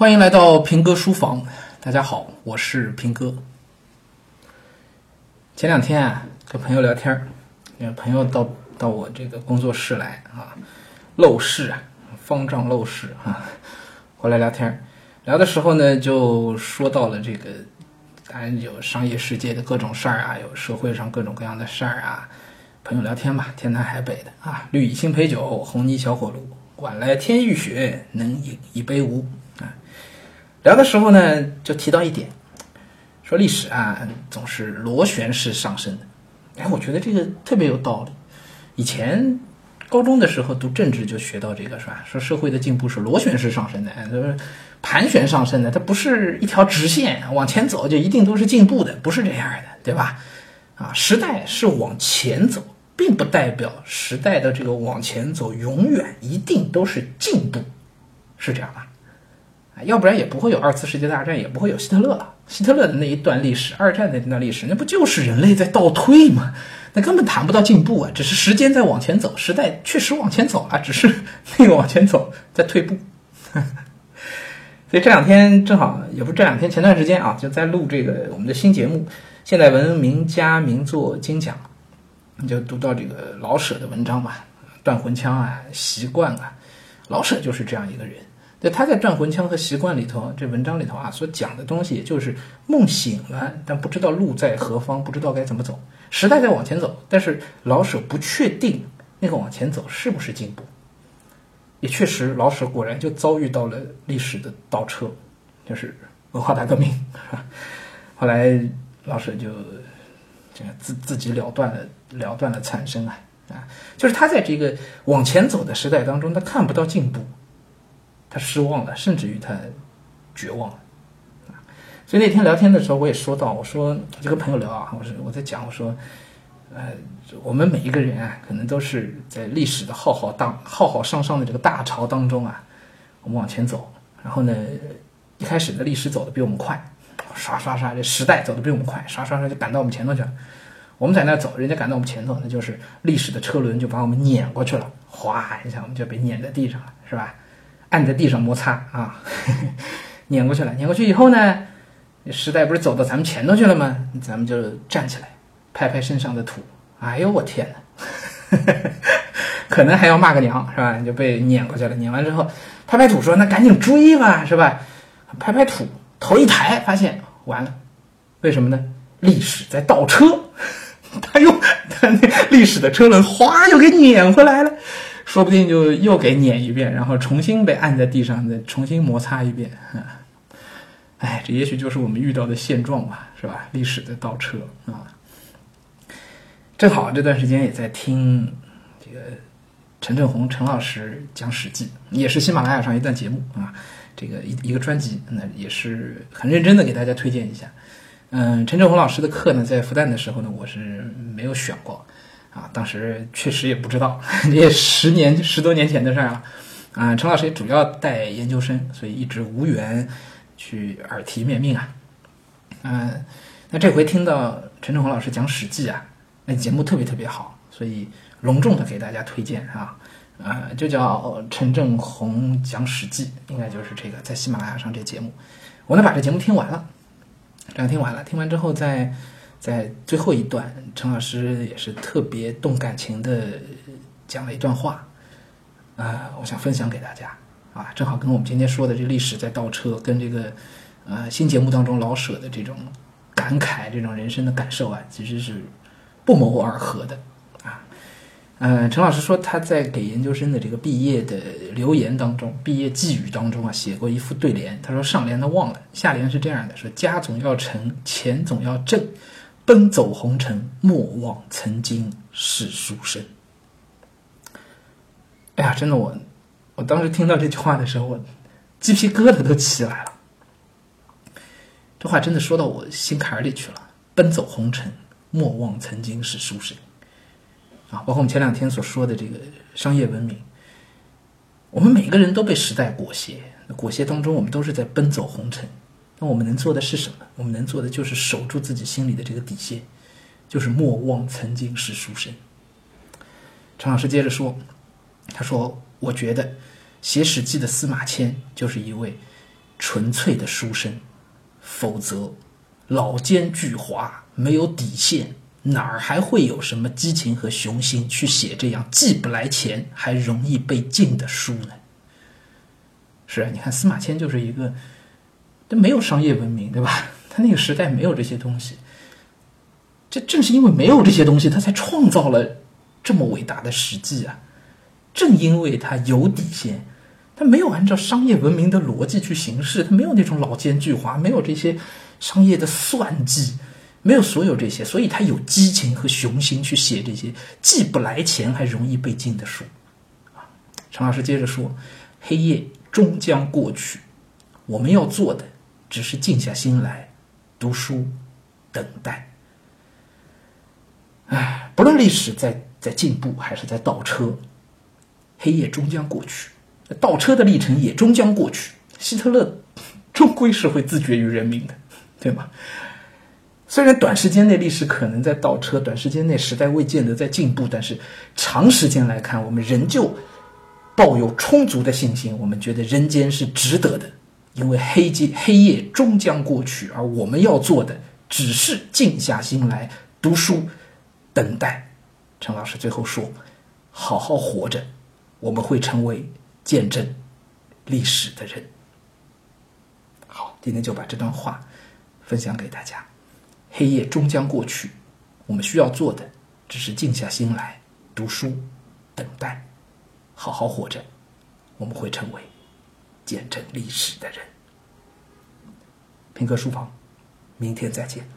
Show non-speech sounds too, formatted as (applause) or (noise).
欢迎来到平哥书房，大家好，我是平哥。前两天啊，跟朋友聊天儿，有朋友到到我这个工作室来啊，陋室啊，方丈陋室啊，过来聊天儿，聊的时候呢，就说到了这个，当然有商业世界的各种事儿啊，有社会上各种各样的事儿啊。朋友聊天嘛，天南海北的啊，绿蚁新醅酒，红泥小火炉，晚来天欲雪，能饮一杯无。聊的时候呢，就提到一点，说历史啊总是螺旋式上升的。哎，我觉得这个特别有道理。以前高中的时候读政治就学到这个是吧？说社会的进步是螺旋式上升的，就是盘旋上升的，它不是一条直线往前走就一定都是进步的，不是这样的，对吧？啊，时代是往前走，并不代表时代的这个往前走永远一定都是进步，是这样吧？要不然也不会有二次世界大战，也不会有希特勒了。希特勒的那一段历史，二战的那段历史，那不就是人类在倒退吗？那根本谈不到进步啊，只是时间在往前走，时代确实往前走了，只是 (laughs) 那个往前走在退步。(laughs) 所以这两天正好，也不是这两天，前段时间啊，就在录这个我们的新节目《现代文名家名作精讲》，你就读到这个老舍的文章吧，断魂枪啊，习惯啊，老舍就是这样一个人。对，他在断魂枪和习惯里头，这文章里头啊，所讲的东西，也就是梦醒了，但不知道路在何方，不知道该怎么走。时代在往前走，但是老舍不确定那个往前走是不是进步。也确实，老舍果然就遭遇到了历史的倒车，就是文化大革命。(laughs) 后来老舍就这个自自己了断了了断了残生啊啊！就是他在这个往前走的时代当中，他看不到进步，他失望了，甚至于他绝望了！所以那天聊天的时候，我也说到，我说就跟朋友聊啊，我说我在讲，我说。呃，我们每一个人啊，可能都是在历史的浩浩荡、浩浩汤汤的这个大潮当中啊，我们往前走。然后呢，一开始的历史走的比我们快，刷刷刷，这时代走的比我们快，刷刷刷就赶到我们前头去了。我们在那走，人家赶到我们前头，那就是历史的车轮就把我们碾过去了，哗一下我们就被碾在地上了，是吧？按在地上摩擦啊，(laughs) 碾过去了。碾过去以后呢，时代不是走到咱们前头去了吗？咱们就站起来。拍拍身上的土，哎呦我天哪，(laughs) 可能还要骂个娘是吧？就被撵过去了。撵完之后，拍拍土说：“那赶紧追吧，是吧？”拍拍土，头一抬，发现完了，为什么呢？历史在倒车，(laughs) 他又他那历史的车轮哗又给撵回来了，说不定就又给碾一遍，然后重新被按在地上，再重新摩擦一遍。哎，这也许就是我们遇到的现状吧，是吧？历史的倒车啊。正好这段时间也在听这个陈正红陈老师讲《史记》，也是喜马拉雅上一段节目啊，这个一一个专辑，那也是很认真的给大家推荐一下。嗯，陈正红老师的课呢，在复旦的时候呢，我是没有选过啊，当时确实也不知道，(laughs) 也十年十多年前的事儿了。啊，陈老师也主要带研究生，所以一直无缘去耳提面命啊。嗯，那这回听到陈正红老师讲《史记》啊。那节目特别特别好，所以隆重的给大家推荐啊，呃，就叫陈正红讲《史记》，应该就是这个在喜马拉雅上这节目。我呢把这节目听完了，这样听完了，听完之后，在在最后一段，陈老师也是特别动感情的讲了一段话，啊，我想分享给大家啊，正好跟我们今天说的这历史在倒车，跟这个呃新节目当中老舍的这种感慨、这种人生的感受啊，其实是。不谋而合的，啊，嗯，陈老师说他在给研究生的这个毕业的留言当中，毕业寄语当中啊，写过一副对联。他说上联他忘了，下联是这样的：说家总要成，钱总要挣，奔走红尘，莫忘曾经是书生。哎呀，真的，我我当时听到这句话的时候，我鸡皮疙瘩都起来了。这话真的说到我心坎里去了，奔走红尘。莫忘曾经是书生，啊，包括我们前两天所说的这个商业文明，我们每个人都被时代裹挟，裹挟当中我们都是在奔走红尘。那我们能做的是什么？我们能做的就是守住自己心里的这个底线，就是莫忘曾经是书生。陈老师接着说，他说：“我觉得写《史记》的司马迁就是一位纯粹的书生，否则老奸巨猾，没有底线，哪儿还会有什么激情和雄心去写这样既不来钱还容易被禁的书呢？是啊，你看司马迁就是一个，他没有商业文明，对吧？他那个时代没有这些东西，这正是因为没有这些东西，他才创造了这么伟大的史记啊！正因为他有底线。他没有按照商业文明的逻辑去行事，他没有那种老奸巨猾，没有这些商业的算计，没有所有这些，所以他有激情和雄心去写这些既不来钱还容易被禁的书。啊，陈老师接着说：“黑夜终将过去，我们要做的只是静下心来读书，等待。哎，不论历史在在进步还是在倒车，黑夜终将过去。”倒车的历程也终将过去，希特勒终归是会自绝于人民的，对吗？虽然短时间内历史可能在倒车，短时间内时代未见得在进步，但是长时间来看，我们仍旧抱有充足的信心。我们觉得人间是值得的，因为黑夜黑夜终将过去，而我们要做的只是静下心来读书，等待。陈老师最后说：“好好活着，我们会成为。”见证历史的人，好，今天就把这段话分享给大家。黑夜终将过去，我们需要做的只是静下心来读书，等待，好好活着，我们会成为见证历史的人。平哥书房，明天再见。